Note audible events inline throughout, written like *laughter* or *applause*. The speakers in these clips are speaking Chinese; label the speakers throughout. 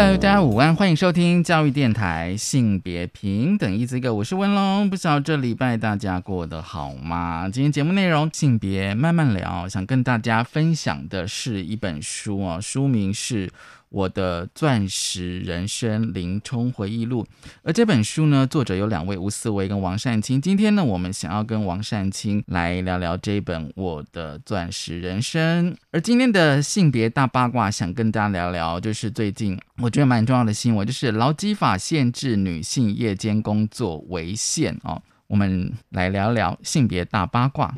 Speaker 1: Hello，大家午安，欢迎收听教育电台性别平等一兹一个。我是文龙，不知道这礼拜大家过得好吗？今天节目内容性别慢慢聊，想跟大家分享的是一本书啊，书名是。我的钻石人生林冲回忆录，而这本书呢，作者有两位吴思维跟王善清。今天呢，我们想要跟王善清来聊聊这本《我的钻石人生》。而今天的性别大八卦，想跟大家聊聊，就是最近我觉得蛮重要的新闻，就是劳基法限制女性夜间工作为限哦。我们来聊聊性别大八卦。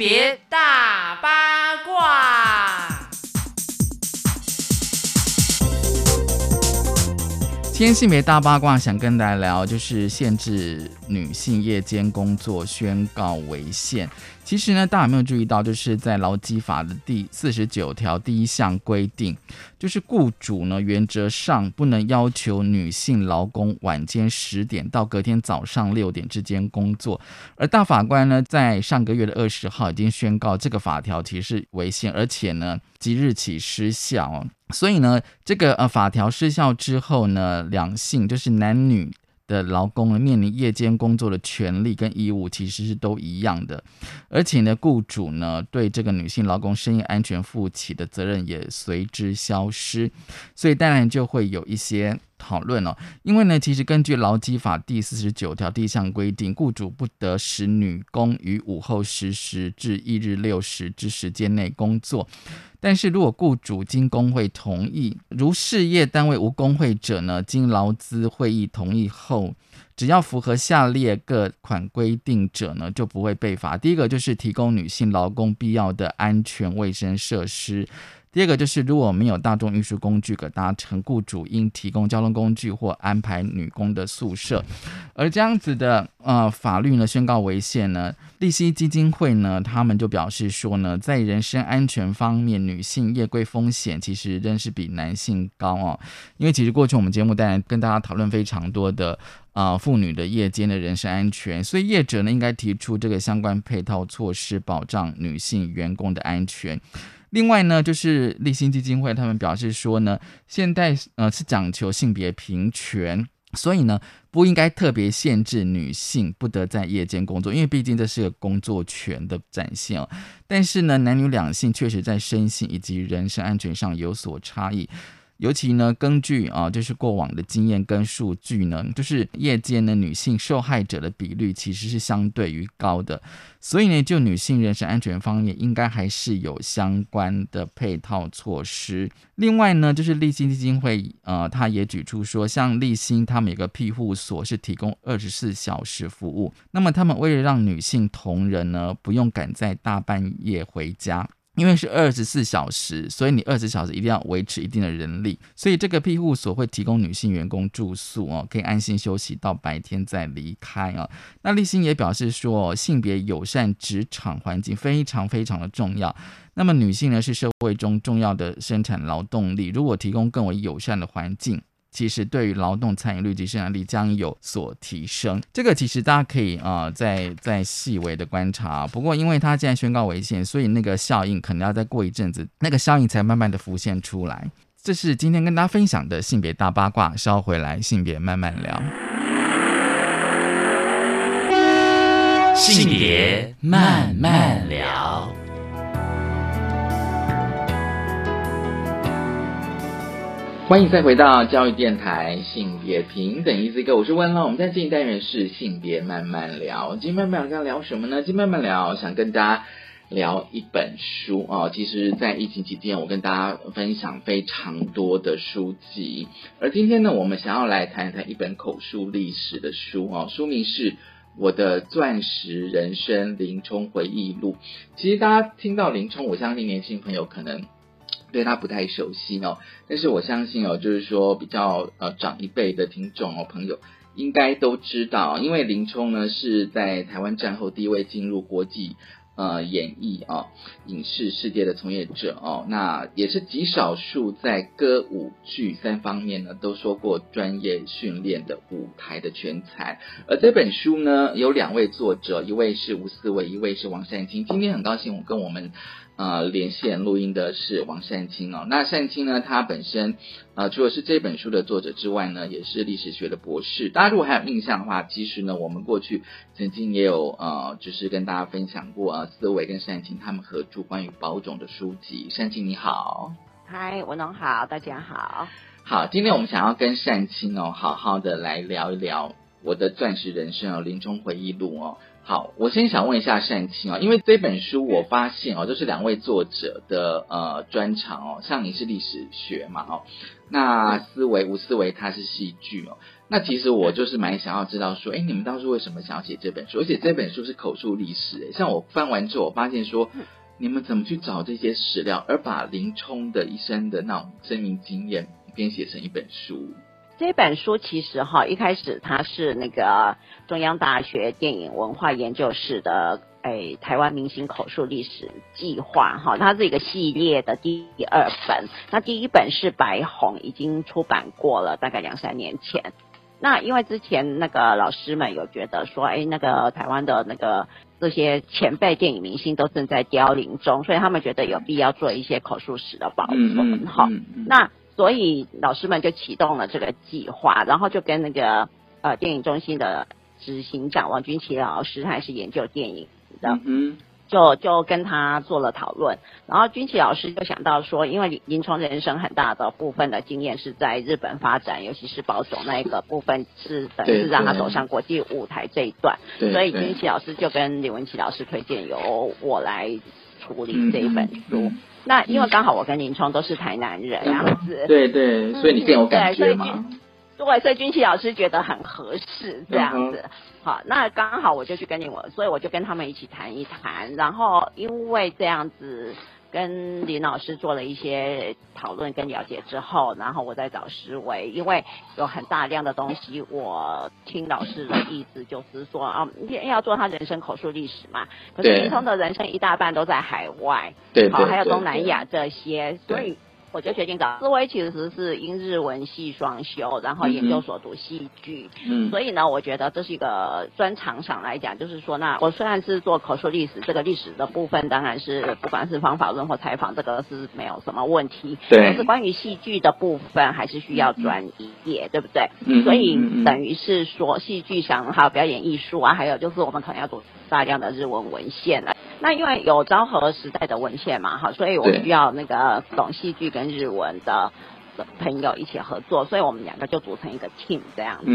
Speaker 1: 别大八卦。今天性别大八卦，想跟大家聊，就是限制女性夜间工作宣告违宪。其实呢，大家有没有注意到，就是在劳基法的第四十九条第一项规定，就是雇主呢原则上不能要求女性劳工晚间十点到隔天早上六点之间工作。而大法官呢，在上个月的二十号已经宣告这个法条其实违宪，而且呢即日起失效。所以呢，这个呃法条失效之后呢，两性就是男女。的劳工呢，面临夜间工作的权利跟义务其实是都一样的，而且呢，雇主呢对这个女性劳工生意安全负起的责任也随之消失，所以当然就会有一些。讨论哦，因为呢，其实根据劳基法第四十九条第一项规定，雇主不得使女工于午后十时至一日六时之时间内工作。但是如果雇主经工会同意，如事业单位无工会者呢，经劳资会议同意后，只要符合下列各款规定者呢，就不会被罚。第一个就是提供女性劳工必要的安全卫生设施。第二个就是，如果没有大众运输工具可搭乘，雇主应提供交通工具或安排女工的宿舍。而这样子的呃法律呢，宣告违宪呢，利息基金会呢，他们就表示说呢，在人身安全方面，女性夜归风险其实仍是比男性高哦。因为其实过去我们节目当然跟大家讨论非常多的啊妇女的夜间的人身安全，所以业者呢应该提出这个相关配套措施，保障女性员工的安全。另外呢，就是立新基金会他们表示说呢，现代呃是讲求性别平权，所以呢不应该特别限制女性不得在夜间工作，因为毕竟这是个工作权的展现哦。但是呢，男女两性确实在身心以及人身安全上有所差异。尤其呢，根据啊，就是过往的经验跟数据呢，就是夜间的女性受害者的比率其实是相对于高的，所以呢，就女性人身安全方面，应该还是有相关的配套措施。另外呢，就是立新基金会，呃，他也举出说，像立新他们有个庇护所是提供二十四小时服务，那么他们为了让女性同仁呢，不用赶在大半夜回家。因为是二十四小时，所以你二十小时一定要维持一定的人力，所以这个庇护所会提供女性员工住宿哦，可以安心休息到白天再离开哦。那立新也表示说，性别友善职场环境非常非常的重要。那么女性呢是社会中重要的生产劳动力，如果提供更为友善的环境。其实对于劳动参与率及生产力将有所提升，这个其实大家可以啊再再细微的观察。不过因为它现在宣告违宪，所以那个效应可能要再过一阵子，那个效应才慢慢的浮现出来。这是今天跟大家分享的性别大八卦，稍回来性别慢慢聊。性别慢慢聊。欢迎再回到教育电台性别平等一 Z 哥，我是温乐。我们在这一单元是性别慢慢聊，今天慢慢聊要聊什么呢？今天慢慢聊，想跟大家聊一本书哦。其实，在疫情期间，我跟大家分享非常多的书籍，而今天呢，我们想要来谈一谈一本口述历史的书哦。书名是《我的钻石人生林冲回忆录》。其实，大家听到林冲，我相信年轻朋友可能。对他不太熟悉哦，但是我相信哦，就是说比较呃长一辈的听众哦朋友，应该都知道，因为林冲呢是在台湾战后第一位进入国际。呃，演艺啊，影视世界的从业者哦，那也是极少数在歌舞剧三方面呢都说过专业训练的舞台的全才。而这本书呢，有两位作者，一位是吴思维，一位是王善清。今天很高兴，我跟我们。呃，连线录音的是王善清哦。那善清呢，他本身呃，除了是这本书的作者之外呢，也是历史学的博士。大家如果还有印象的话，其实呢，我们过去曾经也有呃，就是跟大家分享过呃，思维跟善清他们合著关于保种的书籍。善清你好，
Speaker 2: 嗨，文龙好，大家好。
Speaker 1: 好，今天我们想要跟善清哦，好好的来聊一聊我的钻石人生哦，林冲回忆录哦。好，我先想问一下善清啊，因为这本书我发现哦，就是两位作者的呃专长哦，像你是历史学嘛哦，那思维吴思维他是戏剧哦，那其实我就是蛮想要知道说，哎，你们当初为什么想要写这本书？而且这本书是口述历史，像我翻完之后，我发现说，你们怎么去找这些史料，而把林冲的一生的那种生命经验编写成一本书？
Speaker 2: 这本书其实哈，一开始它是那个中央大学电影文化研究室的诶台湾明星口述历史计划哈，它是一个系列的第二本。那第一本是白红，已经出版过了，大概两三年前。那因为之前那个老师们有觉得说，哎，那个台湾的那个这些前辈电影明星都正在凋零中，所以他们觉得有必要做一些口述史的保存哈。那所以老师们就启动了这个计划，然后就跟那个呃电影中心的执行长王军奇老师，他是研究电影的，嗯，就就跟他做了讨论。然后军奇老师就想到说，因为林冲人生很大的部分的经验是在日本发展，尤其是保守那一个部分是等于是让他走上国际舞台这一段，所以军奇老师就跟李文奇老师推荐由我来处理这一本书。那因为刚好我跟林冲都是台南人，这样子，
Speaker 1: 对对，所以你更有感觉嘛。
Speaker 2: 对，所以军旗老师觉得很合适这样子。好，那刚好我就去跟你我，所以我就跟他们一起谈一谈。然后因为这样子。跟林老师做了一些讨论跟了解之后，然后我再找思维，因为有很大量的东西，我听老师的意思就是说啊，要做他人生口述历史嘛。可是林通的人生一大半都在海外，
Speaker 1: 对，
Speaker 2: 好，还有东南亚这些，所以。我就决定找。思维，其实是英日文系双修，然后研究所读戏剧，嗯，所以呢，我觉得这是一个专长上来讲，就是说，那我虽然是做口述历史，这个历史的部分当然是不管是方法论或采访，这个是没有什么问题，
Speaker 1: 对，
Speaker 2: 但是关于戏剧的部分还是需要专业，对不对？嗯，所以等于是说戏剧上还有表演艺术啊，还有就是我们可能要读大量的日文文献了。那因为有昭和时代的文献嘛，哈，所以我需要那个懂戏剧跟日文的朋友一起合作，所以我们两个就组成一个 team 这样子。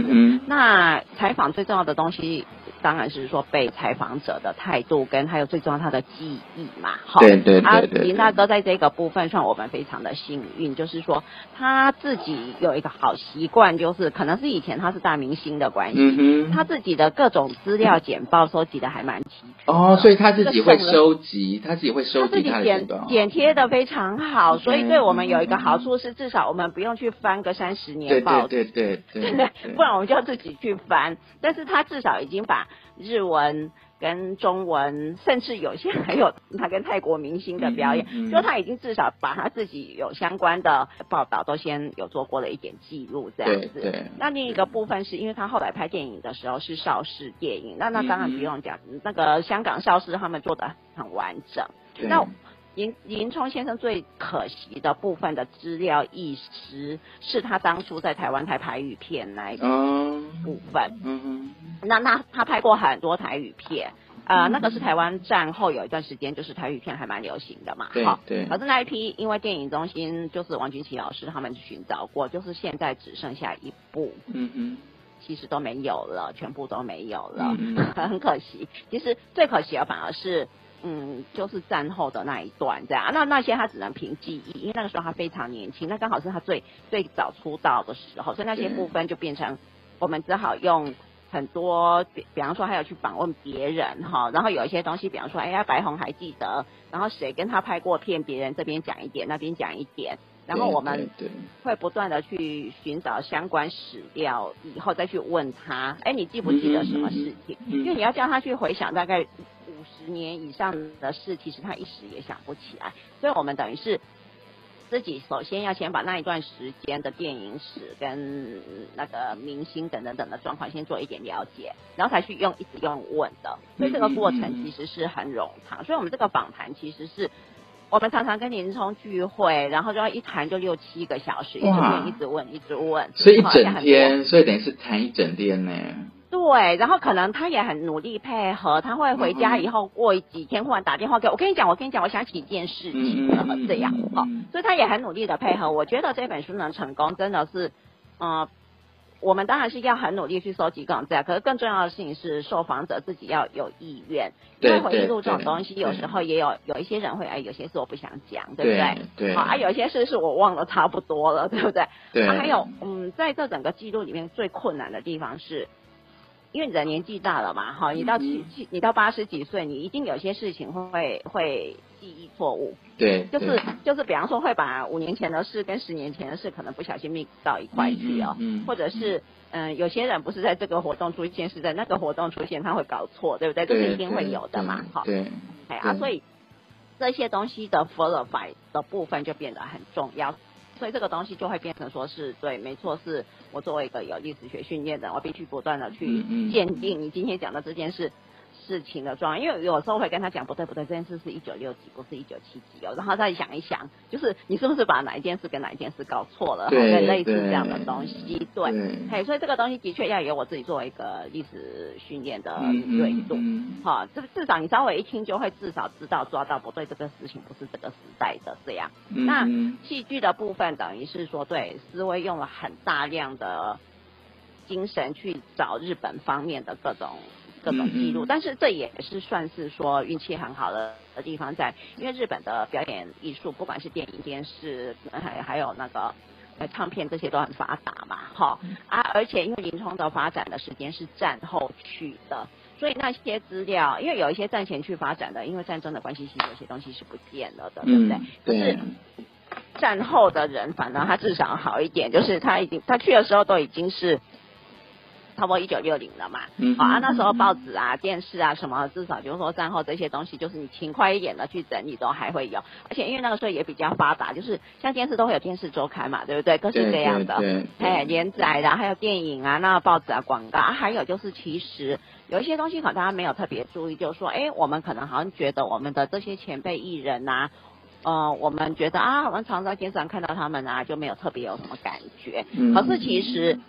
Speaker 2: 那采访最重要的东西。当然是说被采访者的态度跟还有最重要他的记忆嘛，
Speaker 1: 哈，对对对
Speaker 2: 对。林大哥在这个部分上我们非常的幸运，就是说他自己有一个好习惯，就是可能是以前他是大明星的关系，他自己的各种资料简报收集的还蛮齐。
Speaker 1: 哦，所以他自己会收集，他自己会收集他的
Speaker 2: 剪剪贴的非常好，所以对我们有一个好处是，至少我们不用去翻个三十年报，
Speaker 1: 对对对对对，*laughs*
Speaker 2: 不然我们就要自己去翻。但是他至少已经把日文跟中文，甚至有些还有他跟泰国明星的表演，就他已经至少把他自己有相关的报道都先有做过了一点记录，这样子。那另一个部分是因为他后来拍电影的时候是邵氏电影，那那当然不用讲，那个香港邵氏他们做的很完整。那林林冲先生最可惜的部分的资料遗失，是他当初在台湾拍台语片那一个部分。嗯那那他拍过很多台语片，呃，那个是台湾战后有一段时间，就是台语片还蛮流行的嘛。
Speaker 1: 对对。
Speaker 2: 可是那一批，因为电影中心就是王君奇老师他们寻找过，就是现在只剩下一部。嗯嗯。其实都没有了，全部都没有了，*laughs* 很可惜。其实最可惜的反而是。嗯，就是战后的那一段这样，那那些他只能凭记忆，因为那个时候他非常年轻，那刚好是他最最早出道的时候，所以那些部分就变成我们只好用很多，比比方说还有去访问别人哈，然后有一些东西，比方说哎呀白红还记得，然后谁跟他拍过片，别人这边讲一点，那边讲一点，然后我们会不断的去寻找相关史料，以后再去问他，哎，你记不记得什么事情？因为你要叫他去回想大概五十年以上的事，其实他一时也想不起来。所以我们等于是。自己首先要先把那一段时间的电影史跟那个明星等等等的状况先做一点了解，然后才去用一直用问的，所以这个过程其实是很冗长。所以我们这个访谈其实是我们常常跟林冲聚会，然后就要一谈就六七个小时，一直问一直问一直问，
Speaker 1: 所以一整天，所以等于是谈一整天呢。
Speaker 2: 对，然后可能他也很努力配合，他会回家以后过几天忽然打电话给我，我跟你讲，我跟你讲，我想起一件事情了，这样，好，所以他也很努力的配合。我觉得这本书能成功，真的是，嗯，我们当然是要很努力去收集各种资料，可是更重要的事情是受访者自己要有意愿。因为回忆录这种东西，有时候也有有一些人会，哎，有些事我不想讲，对不对？
Speaker 1: 对。
Speaker 2: 好，啊，有些事是我忘了差不多了，对不对？
Speaker 1: 对。
Speaker 2: 还有，嗯，在这整个记录里面最困难的地方是。因为你的年纪大了嘛，哈，你到七七，你到八十几岁，你一定有些事情会会记忆错误。
Speaker 1: 对，
Speaker 2: 就是就是，比方说会把五年前的事跟十年前的事可能不小心 mix 到一块去哦，或者是嗯，有些人不是在这个活动出现，是在那个活动出现，他会搞错，对不对？这是一定会有的嘛，哈。
Speaker 1: 对。
Speaker 2: 哎啊，所以这些东西的 follow by 的部分就变得很重要。所以这个东西就会变成说是对，没错，是我作为一个有历史学训练的，我必须不断的去鉴定你今天讲的这件事。事情的状况，因为有时候会跟他讲不对不对，这件事是一九六几，不是一九七几哦。然后再想一想，就是你是不是把哪一件事跟哪一件事搞错了？
Speaker 1: 对，
Speaker 2: 类似这样的东西，对。嘿，所以这个东西的确要由我自己作为一个历史训练的锐度，哈，这至少你稍微一听就会至少知道抓到不对，这个事情不是这个时代的这样。那戏剧的部分等于是说，对，思维用了很大量的精神去找日本方面的各种。各种记录，但是这也是算是说运气很好的的地方在，因为日本的表演艺术，不管是电影、电视，还还有那个呃唱片这些都很发达嘛，哈啊，而且因为林冲的发展的时间是战后去的，所以那些资料，因为有一些战前去发展的，因为战争的关系，其实有些东西是不见了的，对不对？可是战后的人，反正他至少好一点，就是他已经他去的时候都已经是。差不多一九六零了嘛，好啊，那时候报纸啊、电视啊什么，至少就是说战后这些东西，就是你勤快一点的去整理都还会有，而且因为那个时候也比较发达，就是像电视都会有电视周刊嘛，对不对？各式各样的，哎，连载的，还有电影啊，那报纸啊、广告啊，还有就是其实有一些东西可能大家没有特别注意，就是说，哎，我们可能好像觉得我们的这些前辈艺人呐，呃，我们觉得啊，我们常在电视上看到他们啊，就没有特别有什么感觉，可是其实。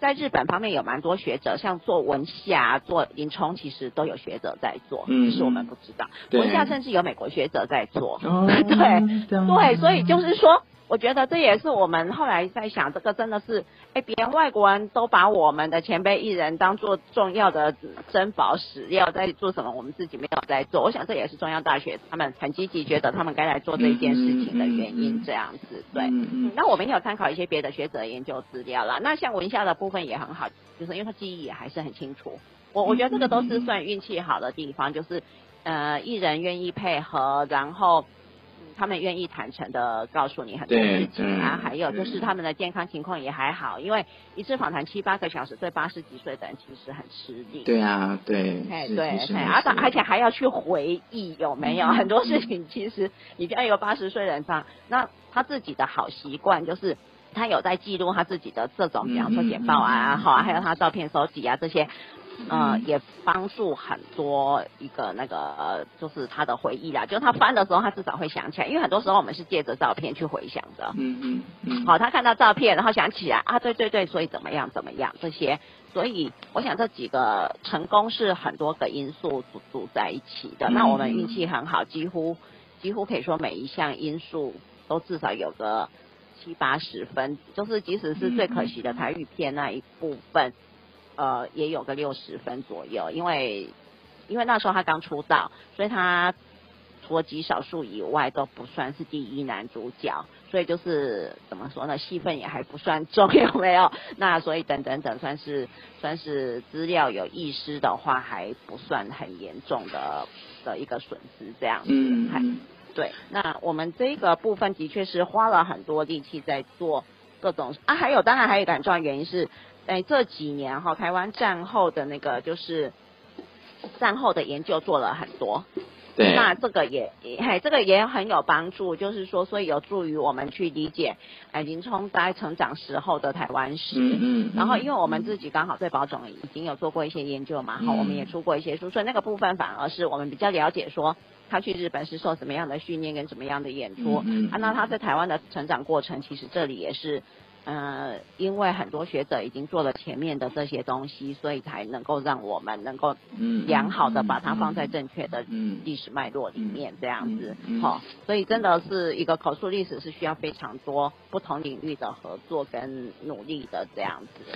Speaker 2: 在日本方面有蛮多学者，像做文夏、做林冲，其实都有学者在做，只是我们不知道。文夏甚至有美国学者在做，*laughs* 对对，所以就是说。我觉得这也是我们后来在想，这个真的是，哎，别人外国人都把我们的前辈艺人当做重要的珍宝史料在做什么，我们自己没有在做。我想这也是中央大学他们很积极，觉得他们该来做这一件事情的原因，这样子。对，那我们有参考一些别的学者研究资料啦。那像文夏的部分也很好，就是因为他记忆也还是很清楚。我我觉得这个都是算运气好的地方，就是呃，艺人愿意配合，然后。他们愿意坦诚的告诉你很多事情啊，还有就是他们的健康情况也还好，因为一次访谈七八个小时，对八十几岁的人其实很吃力。
Speaker 1: 对啊，对，
Speaker 2: 哎对，而且而且还要去回忆有没有很多事情，其实你要一个八十岁人上，那他自己的好习惯就是他有在记录他自己的这种，比方说简报啊，好啊，还有他照片收集啊这些。嗯，也帮助很多一个那个，就是他的回忆啦。就他翻的时候，他至少会想起来，因为很多时候我们是借着照片去回想的。
Speaker 1: 嗯嗯嗯。
Speaker 2: 好，他看到照片，然后想起来啊，对对对，所以怎么样怎么样这些，所以我想这几个成功是很多个因素组组在一起的。那我们运气很好，几乎几乎可以说每一项因素都至少有个七八十分，就是即使是最可惜的台语片那一部分。呃，也有个六十分左右，因为因为那时候他刚出道，所以他除了极少数以外都不算是第一男主角，所以就是怎么说呢，戏份也还不算重，*laughs* 有没有？那所以等等等，算是算是资料有遗失的话，还不算很严重的的一个损失这样子。嗯，对，那我们这个部分的确是花了很多力气在做各种啊，还有当然还有一个很重要原因是，哎，这几年哈，台湾战后的那个就是战后的研究做了很多。
Speaker 1: 对，
Speaker 2: 那这个也，嘿，这个也很有帮助，就是说，所以有助于我们去理解，哎，林冲在成长时候的台湾史。
Speaker 1: 嗯嗯。
Speaker 2: 然后，因为我们自己刚好对宝冢已经有做过一些研究嘛，好，我们也出过一些书，所以那个部分反而是我们比较了解，说他去日本是受什么样的训练跟什么样的演出。
Speaker 1: 嗯。
Speaker 2: 啊，那他在台湾的成长过程，其实这里也是。呃，因为很多学者已经做了前面的这些东西，所以才能够让我们能够良好的把它放在正确的历史脉络里面，这样子，好，所以真的是一个口述历史是需要非常多不同领域的合作跟努力的这样子。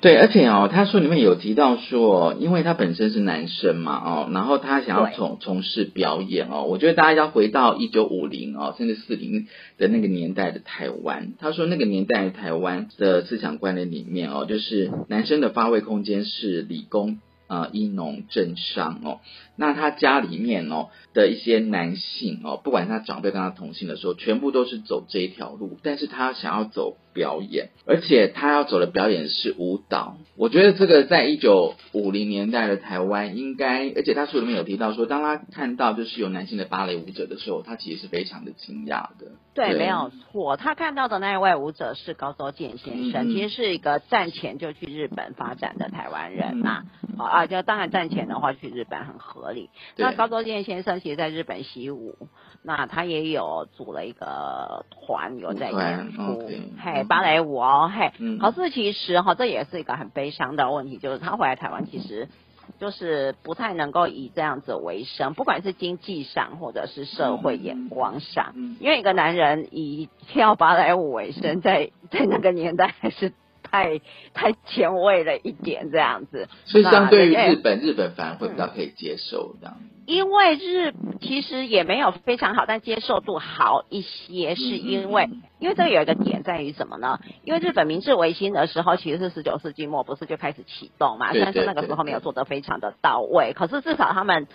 Speaker 1: 对，而且哦，他书里面有提到说，因为他本身是男生嘛，哦，然后他想要从从事表演哦，我觉得大家要回到一九五零哦，甚至四零的那个年代的台湾，他说那个年代台。台湾的思想观念里面哦，就是男生的发挥空间是理工啊、医农、政商哦。那他家里面哦的一些男性哦，不管他长辈跟他同性的时候，全部都是走这一条路，但是他想要走。表演，而且他要走的表演是舞蹈。我觉得这个在一九五零年代的台湾，应该，而且他书里面有提到说，当他看到就是有男性的芭蕾舞者的时候，他其实是非常的惊讶的。
Speaker 2: 对，没有错。他看到的那一位舞者是高周健先生，其实是一个战前就去日本发展的台湾人呐。啊，就当然战前的话去日本很合理。那高周健先生其实在日本习武，那他也有组了一个团，有在演出，嘿。芭蕾舞哦，嘿，可是其实哈，这也是一个很悲伤的问题，就是他回来台湾，其实就是不太能够以这样子为生，不管是经济上或者是社会眼光上，因为一个男人以跳芭蕾舞为生，在在那个年代还是太太前卫了一点，这样子。
Speaker 1: 所以相对于日本，日本反而会比较可以接受这样。
Speaker 2: 因为日其实也没有非常好，但接受度好一些，是因为因为这有一个点在于什么呢？因为日本明治维新的时候其实是十九世纪末，不是就开始启动嘛？虽然说那个时候没有做得非常的到位，可是至少他们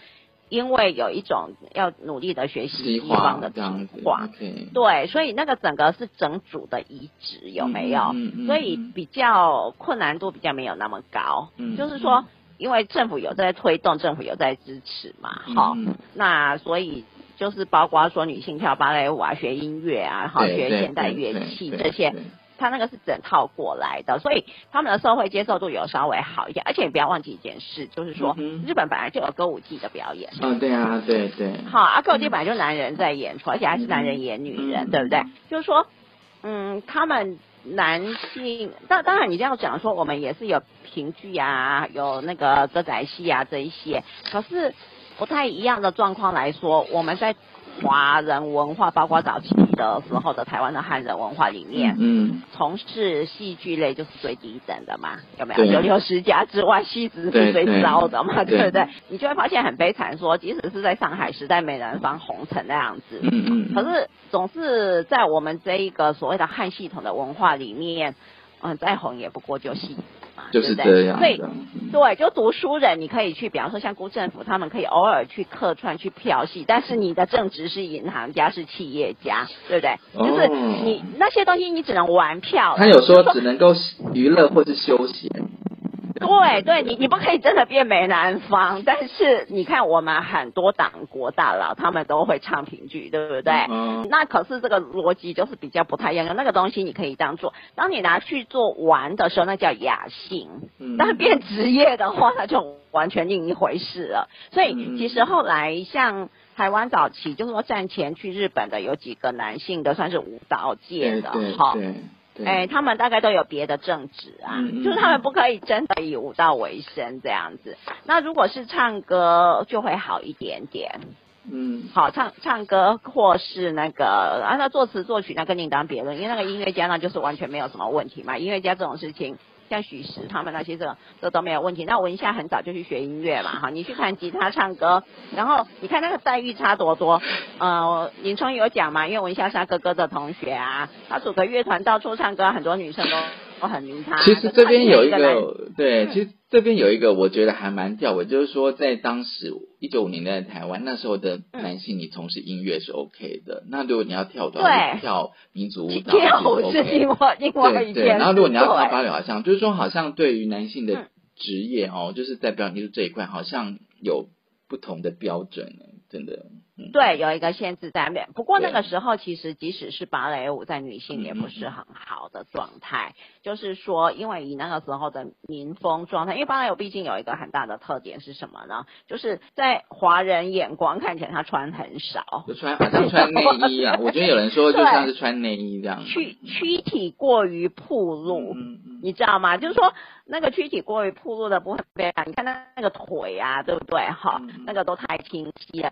Speaker 2: 因为有一种要努力的学习西方的文化，对，所以那个整个是整组的移植有没有？所以比较困难度比较没有那么高，就是说。因为政府有在推动，政府有在支持嘛，好，那所以就是包括说女性跳芭蕾舞啊，学音乐啊，好，学现代乐器这些，他那个是整套过来的，所以他们的社会接受度有稍微好一点，而且你不要忘记一件事，就是说日本本来就有歌舞伎的表演，
Speaker 1: 嗯，对啊，对对，
Speaker 2: 好，啊，歌舞伎本来就男人在演出，而且还是男人演女人，对不对？就是说，嗯，他们。男性，当当然你这样讲说，我们也是有评剧啊，有那个歌仔戏啊这一些，可是不太一样的状况来说，我们在华人文化，包括早期的时候的台湾的汉人文化里面，
Speaker 1: 嗯，
Speaker 2: 从事戏剧类就是最低等的嘛，有没有？九六十家之外，戏子是最糟的嘛，对不对？你就会发现很悲惨，说即使是在上海时代美人坊红成那样子，
Speaker 1: 嗯嗯，
Speaker 2: 可是总是在我们这一个所谓的汉系统的文化里面，嗯，再红也不过就戏。
Speaker 1: 就是这样，对
Speaker 2: 对，就读书人，你可以去，比方说像辜政府，他们可以偶尔去客串去票戏，但是你的正职是银行家，是企业家，对不对？就是你那些东西，你只能玩票。
Speaker 1: 他有说只能够娱乐或是休闲。
Speaker 2: 对对，你你不可以真的变美男方，但是你看我们很多党国大佬，他们都会唱评剧，对不对？
Speaker 1: 嗯。
Speaker 2: 那可是这个逻辑就是比较不太一样，那个东西你可以当做，当你拿去做玩的时候，那叫雅兴。
Speaker 1: 嗯。
Speaker 2: 但是变职业的话，那就完全另一回事了。所以其实后来像台湾早期，就是说战前去日本的有几个男性的，算是舞蹈界的，
Speaker 1: 哈。
Speaker 2: 哎，他们大概都有别的正职啊，就是他们不可以真的以舞蹈为生这样子。那如果是唱歌，就会好一点点。
Speaker 1: 嗯，
Speaker 2: 好唱唱歌或是那个啊，那作词作曲那跟另当别论，因为那个音乐家那就是完全没有什么问题嘛。音乐家这种事情。像许石他们那些这这都没有问题。那文夏很早就去学音乐嘛，哈，你去弹吉他唱歌，然后你看那个待遇差多多。呃，林聪有讲嘛，因为文夏是他哥哥的同学啊，他组个乐团到处唱歌，很多女生都都很迷他。
Speaker 1: 其实这边有一个对，其实这边有一个我觉得还蛮吊诡，就是说在当时一九五年代的台湾，那时候的男性你从事音乐是 OK 的，那如果你要跳的话，
Speaker 2: 对
Speaker 1: 跳民族舞蹈
Speaker 2: 跳舞是
Speaker 1: OK
Speaker 2: 另外另外
Speaker 1: 对对，
Speaker 2: 一件
Speaker 1: 然后如果你要跳
Speaker 2: 对
Speaker 1: 芭蕾，好像就是说，好像对于男性的
Speaker 2: 嗯
Speaker 1: 职业哦，就是在表演艺术这一块，好像有不同的标准呢，真的。嗯，
Speaker 2: 对，有一个限制在面。不过那个时候，其实即使是芭蕾舞，在女性也不是很好的状态。就是说，因为以那个时候的民风状态，因为芭蕾舞毕竟有一个很大的特点是什么呢？就是在华人眼光看起来，她穿很少，
Speaker 1: 就穿好像穿内衣啊，我觉得有人说就像是穿内衣这样。
Speaker 2: 躯躯体过于暴露。你知道吗？就是说，那个躯体过于暴露的部分，你看她那个腿啊，对不对？哈那个都太清晰了。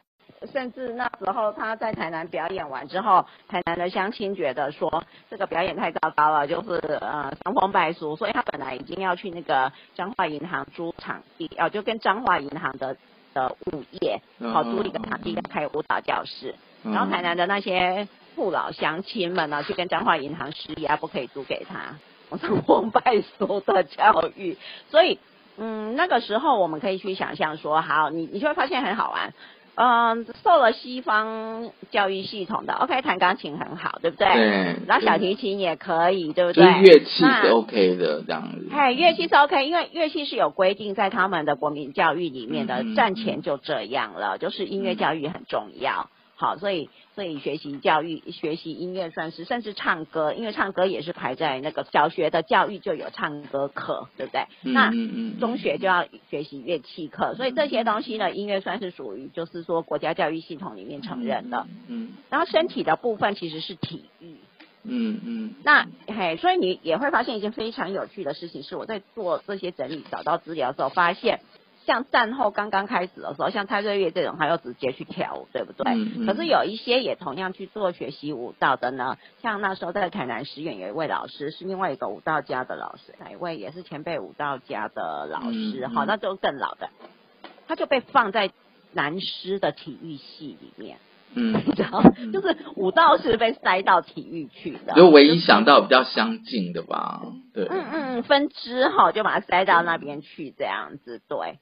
Speaker 2: 甚至那时候他在台南表演完之后，台南的乡亲觉得说这个表演太糟糕了，就是呃伤风败俗，所以他本来已经要去那个彰化银行租场地，哦、就跟彰化银行的的物业，
Speaker 1: 嗯
Speaker 2: 好、租一个场地开舞蹈教室。
Speaker 1: 嗯
Speaker 2: 然后台南的那些父老乡亲们呢，去跟彰化银行施压，不可以租给他，伤风败俗的教育。所以，嗯，那个时候我们可以去想象说，好，你你就会发现很好玩。嗯，受了西方教育系统的，OK，弹钢琴很好，对不对？
Speaker 1: 对
Speaker 2: 然后小提琴也可以，对不
Speaker 1: 就
Speaker 2: 对？
Speaker 1: 是乐器是 OK 的这样子。
Speaker 2: 哎，乐器是 OK，因为乐器是有规定在他们的国民教育里面的战前就这样了，就是音乐教育很重要。好，所以所以学习教育、学习音乐算是，甚至唱歌，因为唱歌也是排在那个小学的教育就有唱歌课，对不对？
Speaker 1: 嗯
Speaker 2: 那中学就要学习乐器课，所以这些东西呢，音乐算是属于就是说国家教育系统里面承认的。
Speaker 1: 嗯
Speaker 2: 然后身体的部分其实是体育，
Speaker 1: 嗯嗯
Speaker 2: 那嘿，所以你也会发现一件非常有趣的事情，是我在做这些整理、找到资料的时候，发现像战后刚刚开始的时候，像蔡瑞月这种，他又直接去跳舞，对不对？可是有一些也同样去做学习舞蹈的呢，像那时候在台南实验有一位老师，是另外一个舞蹈家的老师，哪一位也是前辈舞蹈家的老师，好、那就更老的，他就被放在南师的体育系里面。
Speaker 1: 嗯。*laughs*
Speaker 2: 你知道，就是舞蹈是被塞到体育去的，
Speaker 1: 就唯一想到比较相近的吧，对，
Speaker 2: 嗯嗯，分支哈，就把它塞到那边去，这样子对。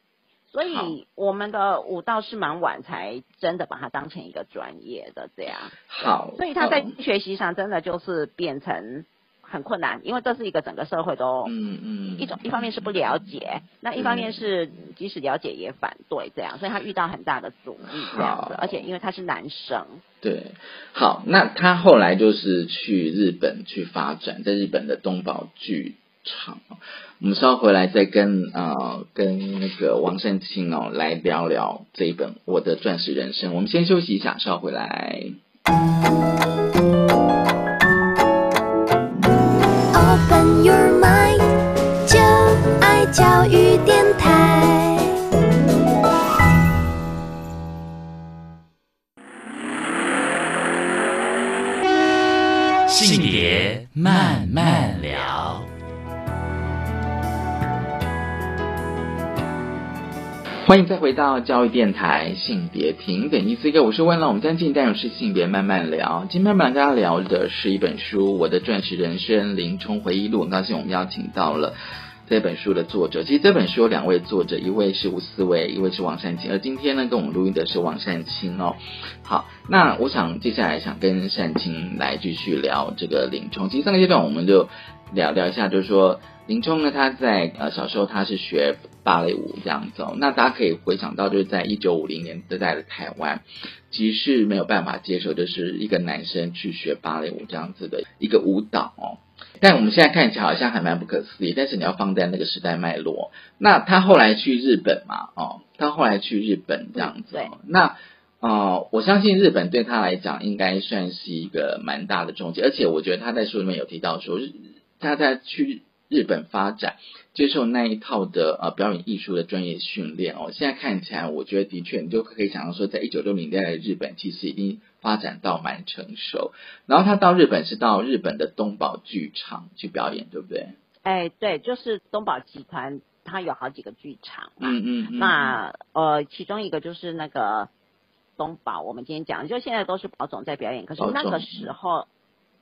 Speaker 2: 所以我们的舞蹈是蛮晚才真的把它当成一个专业的这样，
Speaker 1: 好，
Speaker 2: 所以他在
Speaker 1: 嗯
Speaker 2: 学习上真的就是变成很困难，因为这是一个整个社会都
Speaker 1: 嗯嗯。
Speaker 2: 一种一方面是不了解，那一方面是即使了解也反对这样，所以他遇到很大的阻力这样子
Speaker 1: 好，
Speaker 2: 而且因为他是男生，
Speaker 1: 对，好，那他后来就是去日本去发展，在日本的东宝剧场。我们稍回来再跟呃跟那个王善清哦来聊聊这一本《我的钻石人生》。我们先休息一下，稍回来。
Speaker 3: Open your mind，就爱教育电台。
Speaker 4: 性别慢慢聊。
Speaker 1: 欢迎再回到教育电台性别平等一四个，我是温乐。我们将进单元是性别慢慢聊。今天慢慢跟大家聊的是一本书《我的钻石人生：林冲回忆录》。很高兴我们邀请到了这本书的作者。其实这本书有两位作者，一位是吴思维，一位是王善清。而今天呢，跟我们录音的是王善清哦。好，那我想接下来想跟善清来继续聊这个林冲。其实上个阶段我们就聊聊一下，就是说林冲呢，他在呃小时候他是学芭蕾舞这样子哦。那大家可以回想到，就是在一九五零年代的台湾，其实是没有办法接受，就是一个男生去学芭蕾舞这样子的一个舞蹈哦。但我们现在看起来好像还蛮不可思议，但是你要放在那个时代脉络。那他后来去日本嘛，哦，他后来去日本这样子、哦，那。哦，我相信日本对他来讲应该算是一个蛮大的冲击，而且我觉得他在书里面有提到说，他在去日本发展，接受那一套的呃表演艺术的专业训练哦。现在看起来，我觉得的确你就可以想到说，在一九六零年代的日本其实已经发展到蛮成熟。然后他到日本是到日本的东宝剧场去表演，对不对？
Speaker 2: 哎，对，就是东宝集团，它有好几个剧场嘛。
Speaker 1: 嗯嗯嗯。
Speaker 2: 那呃，其中一个就是那个东宝，我们今天讲，就现在都是宝总在表演，可是那个时候，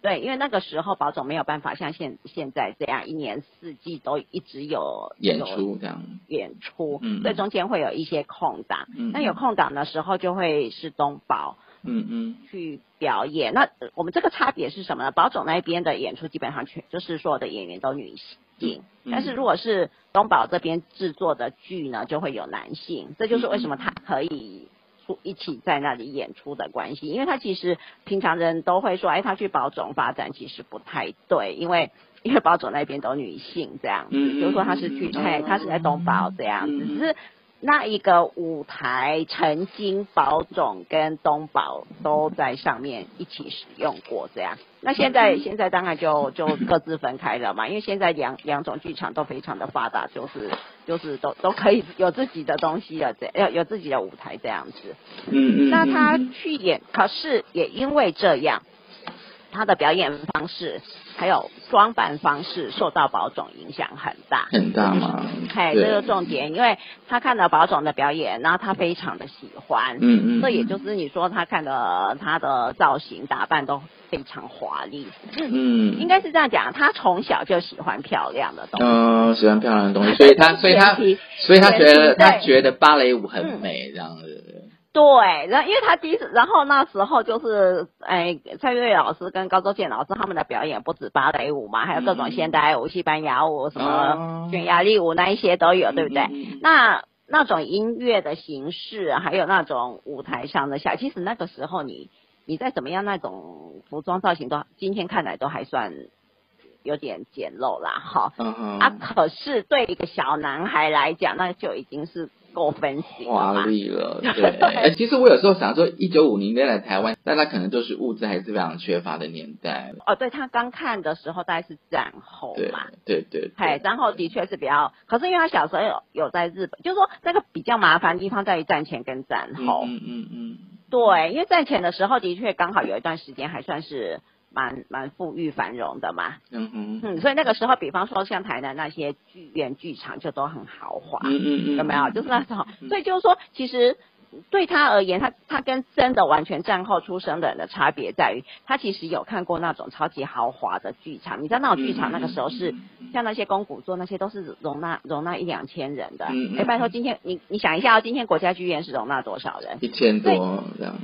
Speaker 2: 对，因为那个时候宝总没有办法像现现在这样一年四季都一直有
Speaker 1: 演出这样，
Speaker 2: 演出，
Speaker 1: 嗯
Speaker 2: 所以中间会有一些空档。
Speaker 1: 嗯
Speaker 2: 那有空档的时候，就会是东宝
Speaker 1: 嗯嗯
Speaker 2: 去表演。那呃我们这个差别是什么呢？宝总那边的演出基本上全就是所有的演员都女性，
Speaker 1: 嗯
Speaker 2: 但是如果是东宝这边制作的剧呢，就会有男性。这就是为什么他可以。出一起在那里演出的关系，因为他其实平常人都会说，哎，他去宝总发展其实不太对，因为因为宝总那边都女性这样子，就是说他是去，哎，他是在东宝这样子，
Speaker 1: 嗯
Speaker 2: 只是那一个舞台曾经宝总跟东宝都在上面一起使用过这样。那现在现在当然就就各自分开了嘛，*laughs* 因为现在两两种剧场都非常的发达，就是就是都都可以有自己的东西了，这要有自己的舞台这样子。
Speaker 1: 嗯嗯，
Speaker 2: 那他去演，可是也因为这样，他的表演方式还有装扮方式受到宝总影响很大。
Speaker 1: 很大吗，
Speaker 2: 嘿，
Speaker 1: 对
Speaker 2: 这个重点，因为他看了宝总的表演，然后他非常的喜欢，
Speaker 1: 嗯嗯，
Speaker 2: 这也就是你说他看的他的造型打扮都非常华丽，
Speaker 1: 嗯，
Speaker 2: 应该是这样讲，他从小就喜欢漂亮的东西。
Speaker 1: 嗯，喜欢漂亮的东西，所以他，所以他，所以他觉得他觉得芭蕾舞很美，这样子。
Speaker 2: 对，然后因为他第一次，然后那时候就是，哎，蔡月老师跟高周健老师他们的表演不止芭蕾舞嘛，还有各种现代舞、西班牙舞、什么
Speaker 1: 哦
Speaker 2: 匈牙利舞那一些都有，对不对？那那种音乐的形式，还有那种舞台上的下，其实那个时候你你再怎么样，那种服装造型都今天看来都还算有点简陋啦，哈。
Speaker 1: 嗯嗯，
Speaker 2: 啊，可是对一个小男孩来讲，那就已经是够分析了
Speaker 1: 华。丽了，*laughs* 对。哎其实我有时候想说，一九五零年代来台湾，但他可能就是物资还是非常缺乏的年代。
Speaker 2: 哦，对他刚看的时候大概是战后
Speaker 1: 对
Speaker 2: 嘛。
Speaker 1: 对对
Speaker 2: 嘿，
Speaker 1: 对，
Speaker 2: 战后的确是比较，可是因为他小时候有有在日本，就是说那个比较麻烦的地方在于战前跟战后。
Speaker 1: 嗯嗯嗯
Speaker 2: 对，因为战前的时候的确刚好有一段时间还算是蛮蛮富裕繁荣的嘛。
Speaker 1: 嗯嗯
Speaker 2: 嗯，所以那个时候，比方说像台南那些剧院剧场就都很豪华。
Speaker 1: 嗯嗯嗯，
Speaker 2: 有没有？就是那时候，所以就是说，其实对他而言，他他跟真的完全战后出生的人的差别在于，他其实有看过那种超级豪华的剧场。你知道那种剧场那个时候是像那些公古座那些都是容纳容纳一两千人的。
Speaker 1: 嗯嗯
Speaker 2: 哎、拜托，今天你你想一下哦，今天国家剧院是容纳多少人？
Speaker 1: 一千多这样。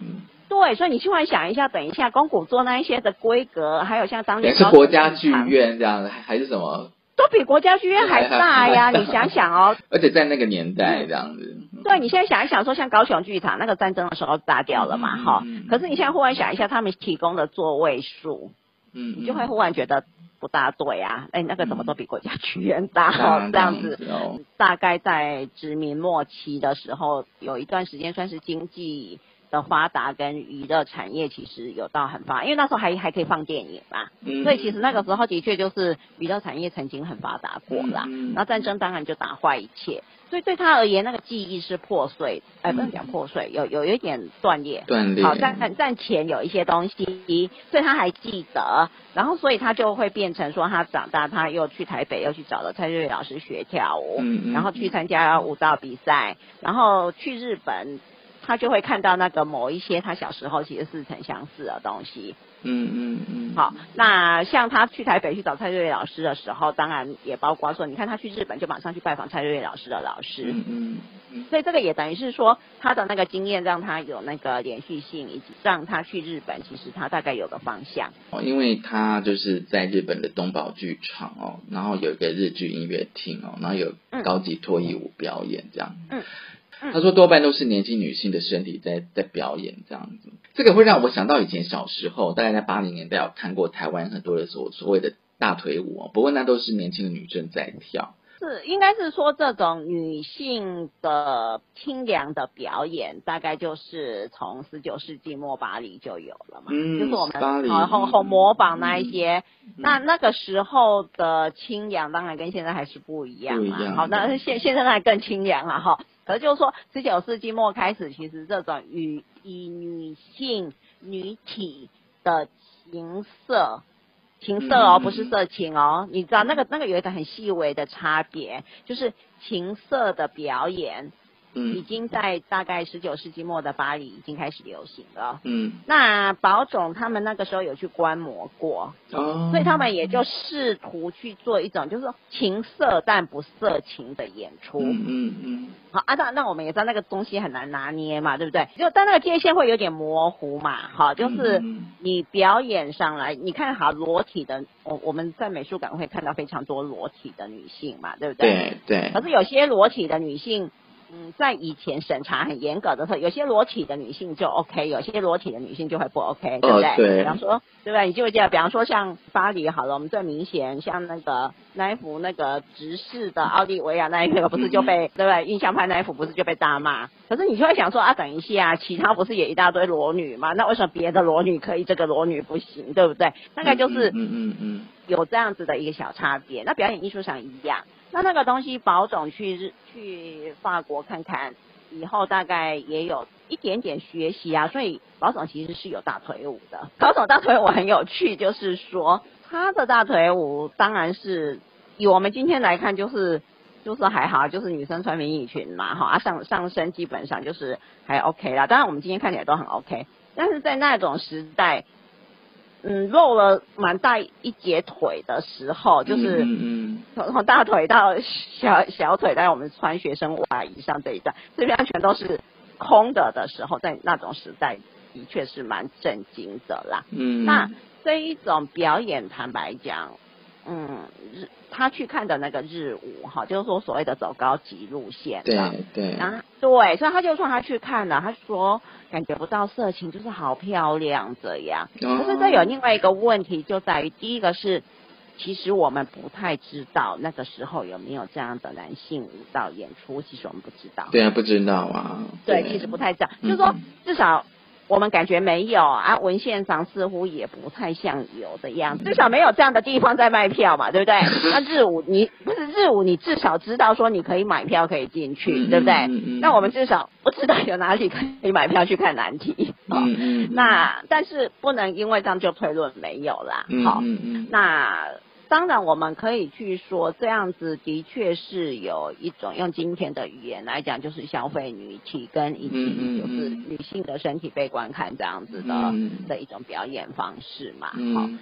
Speaker 2: 对，所以你去幻想一下，等一下公古座那一些的规格，还有像当年
Speaker 1: 是国家剧院这样，还还是什么？
Speaker 2: 都比国家剧院还大呀！*laughs* 你想想哦，
Speaker 1: 而且在那个年代这样子。
Speaker 2: 对，你现在想一想，说像高雄剧场那个战争的时候炸掉了嘛，
Speaker 1: 嗯
Speaker 2: 哈、可是你现在忽然想一下，他们提供的座位数，
Speaker 1: 嗯，
Speaker 2: 你就会忽然觉得不大对啊，哎，那个怎么都比国家剧院大这样子。
Speaker 1: 哦。
Speaker 2: 大概在殖民末期的时候，有一段时间算是经济的发达跟娱乐产业其实有到很发，因为那时候还还可以放电影嘛，
Speaker 1: 嗯
Speaker 2: 所以其实那个时候的确就是娱乐产业曾经很发达过啦。
Speaker 1: 嗯嗯
Speaker 2: 然后战争当然就打坏一切，所以对他而言，那个记忆是破碎，哎，不能
Speaker 1: 嗯
Speaker 2: 讲破碎，有有有一点断裂。
Speaker 1: 断裂。
Speaker 2: 好，战战前有一些东西，所以他还记得，然后所以他就会变成说，他长大他又去台北，又去找了蔡瑞老师学跳舞，然后去参加舞蹈比赛，然后去日本，他就会看到那个某一些他小时候其实似曾相识的东西。
Speaker 1: 嗯嗯嗯。
Speaker 2: 好，那像他去台北去找蔡瑞老师的时候，当然也包括说，你看他去日本就马上去拜访蔡瑞老师的老师。
Speaker 1: 嗯嗯嗯
Speaker 2: 所以这个也等于是说，他的那个经验让他有那个连续性，以及让他去日本，其实他大概有个方向。
Speaker 1: 哦，因为他就是在日本的东宝剧场哦，然后有一个日剧音乐厅哦，然后有
Speaker 2: 嗯
Speaker 1: 高级脱衣舞表演这样。
Speaker 2: 嗯嗯
Speaker 1: 他说多半都是年轻女性的身体在在表演这样子，这个会让我想到以前小时候，大概在八零年代有看过台湾很多的所所谓的大腿舞哦，不过那都是年轻的女生在跳。
Speaker 2: 是，应该是说这种女性的清凉的表演，大概就是从十九世纪末巴黎就有了嘛，
Speaker 1: 嗯
Speaker 2: 就是我们然后后模仿那一些，
Speaker 1: 嗯。
Speaker 2: 那那个时候的清凉当然跟现在还是不一样嘛，
Speaker 1: 样。
Speaker 2: 好，那现现在当然更清凉了哈。可就是说，十九世纪末开始，其实这种与以女性女体的情色。情色哦，
Speaker 1: 嗯
Speaker 2: 不是色情哦，你知道那个那个有一个很细微的差别，就是情色的表演已
Speaker 5: 嗯
Speaker 2: 经在大概十九世纪末的巴黎已经开始流行了。
Speaker 5: 嗯
Speaker 2: 那宝总他们那个时候有去观摩过，
Speaker 5: 哦，
Speaker 2: 所以他们也就试图去做一种就是说情色但不色情的演出。
Speaker 5: 嗯嗯嗯
Speaker 2: 好啊，那那我们也知道那个东西很难拿捏嘛，对不对？就但那个界限会有点模糊嘛，好，就是
Speaker 5: 嗯
Speaker 2: 你表演上来，你看好裸体的，我我们在美术馆会看到非常多裸体的女性嘛，对不对？
Speaker 5: 对对
Speaker 2: 可是有些裸体的女性，嗯，在以前审查很严格的时候，有些裸体的女性就 OK，有些裸体的女性就会不 OK，对不对？
Speaker 5: 哦对
Speaker 2: 比方说，对不对？你就会记得？比方说像巴黎好了，我们最明显像那个那一幅那个直视的奥利维亚那一个，不是就被、对不对？印象派那一幅不是就被大骂？可是你就会想说啊，等一下，其他不是也一大堆裸女吗？那为什么别的裸女可以，这个裸女不行？对不对？大概就是
Speaker 5: 嗯嗯嗯
Speaker 2: 有这样子的一个小差别。那表演艺术上一样，那那个东西保总去日去法国看看以后，大概也有一点点学习啊。所以保总其实是有大腿舞的。保总大腿舞很有趣，就是说他的大腿舞当然是以我们今天来看，就是。就是还好，就是女生穿迷你裙嘛，哈，啊上上身基本上就是还 OK 啦。当然我们今天看起来都很 OK，但是在那种时代，嗯，露了蛮大一截腿的时候，就是从从大腿到小 *laughs* 小腿，在我们穿学生袜以上这一段，这边全都是空的的时候，在那种时代的确是蛮震惊的啦。
Speaker 5: 嗯，
Speaker 2: 那这一种表演，坦白讲，嗯，日他去看的那个日舞哈，就是说所谓的走高级路线，
Speaker 5: 对对，
Speaker 2: 然后对，所以他就说他去看了，他说感觉不到色情，就是好漂亮这样。
Speaker 5: 哦
Speaker 2: 可是这有另外一个问题，就在于第一个是，其实我们不太知道那个时候有没有这样的男性舞蹈演出，其实我们不知道。
Speaker 5: 对啊，不知道啊，
Speaker 2: 对，其实不太知道，
Speaker 5: 嗯
Speaker 2: 就是说至少。我们感觉没有啊，文献上似乎也不太像有的样子，至少没有这样的地方在卖票嘛，对不对？*laughs* 那日舞你不是日舞，你至少知道说你可以买票可以进去，
Speaker 5: 嗯
Speaker 2: 对不对？那我们至少不知道有哪里可以买票去看难题。那但是不能因为这样就推论没有啦。
Speaker 5: 嗯
Speaker 2: 好、那当然我们可以去说，这样子的确是有一种用今天的语言来讲，就是消费女体跟以及就是
Speaker 5: 嗯
Speaker 2: 女性的身体被观看这样子的、
Speaker 5: 嗯。
Speaker 2: 的一种表演方式嘛。好、
Speaker 5: 嗯